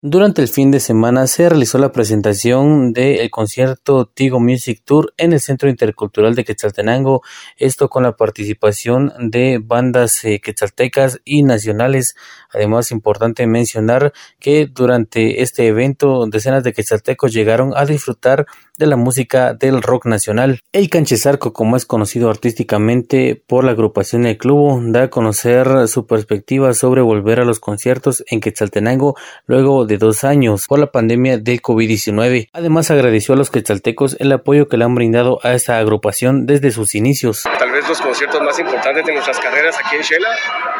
Durante el fin de semana se realizó la presentación del concierto Tigo Music Tour en el Centro Intercultural de Quetzaltenango, esto con la participación de bandas eh, quetzaltecas y nacionales. Además, importante mencionar que durante este evento decenas de quetzaltecos llegaron a disfrutar de la música del rock nacional. El Canchesarco, como es conocido artísticamente por la agrupación del club, da a conocer su perspectiva sobre volver a los conciertos en Quetzaltenango luego de dos años por la pandemia del COVID-19. Además agradeció a los quetzaltecos el apoyo que le han brindado a esta agrupación desde sus inicios. Tal vez los conciertos más importantes de nuestras carreras aquí en Shela,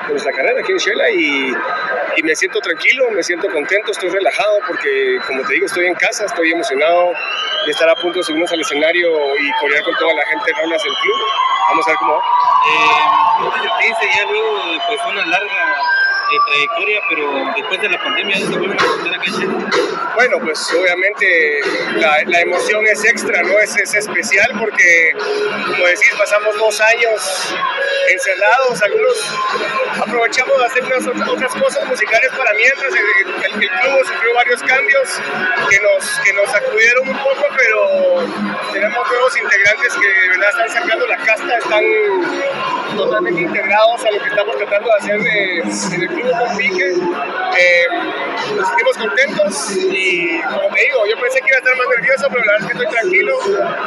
de nuestra carrera aquí en Shela y, y me siento tranquilo, me siento contento, estoy relajado porque como te digo estoy en casa, estoy emocionado de estar a punto de subirnos al escenario y corear con toda la gente rolas del club. Vamos a ver cómo va. Eh, ya luego pues una larga de trayectoria, pero después de la pandemia Bueno, pues obviamente la, la emoción es extra, ¿no? Es, es, especial porque, como decís, pasamos dos años encerrados, algunos aprovechamos de hacer unas otras cosas musicales para mientras, el, club sufrió varios cambios que nos, que nos sacudieron un poco, pero tenemos nuevos integrantes que verdad están sacando la casta, están totalmente integrados a lo que estamos tratando de hacer de, en el club con Pique. Eh, nos sentimos contentos y como te digo, yo pensé que iba a estar más nervioso, pero la verdad es que estoy tranquilo,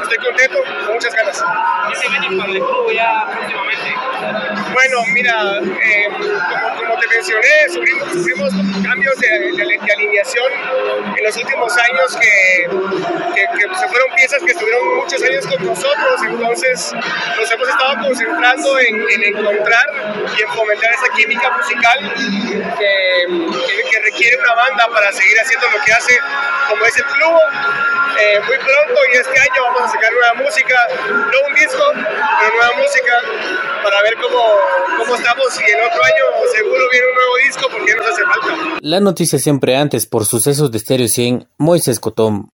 estoy contento, con muchas ganas. ¿Qué se viene para el club ya próximamente? Bueno, mira, eh, como, como, te mencioné, sufrimos, sufrimos cambios de, de, de, alineación en los últimos años que, que, que, se fueron piezas que estuvieron muchos años con nosotros, entonces nos hemos estado concentrando en, en encontrar y en fomentar esa química musical que, requiere una banda para seguir haciendo lo que hace como es el club. Eh, muy pronto y este año vamos a sacar nueva música, no un disco, pero nueva música para ver cómo, cómo estamos y el otro año seguro viene un nuevo disco porque nos hace falta. La noticia siempre antes por sucesos de Stereo 100, Moisés Cotón.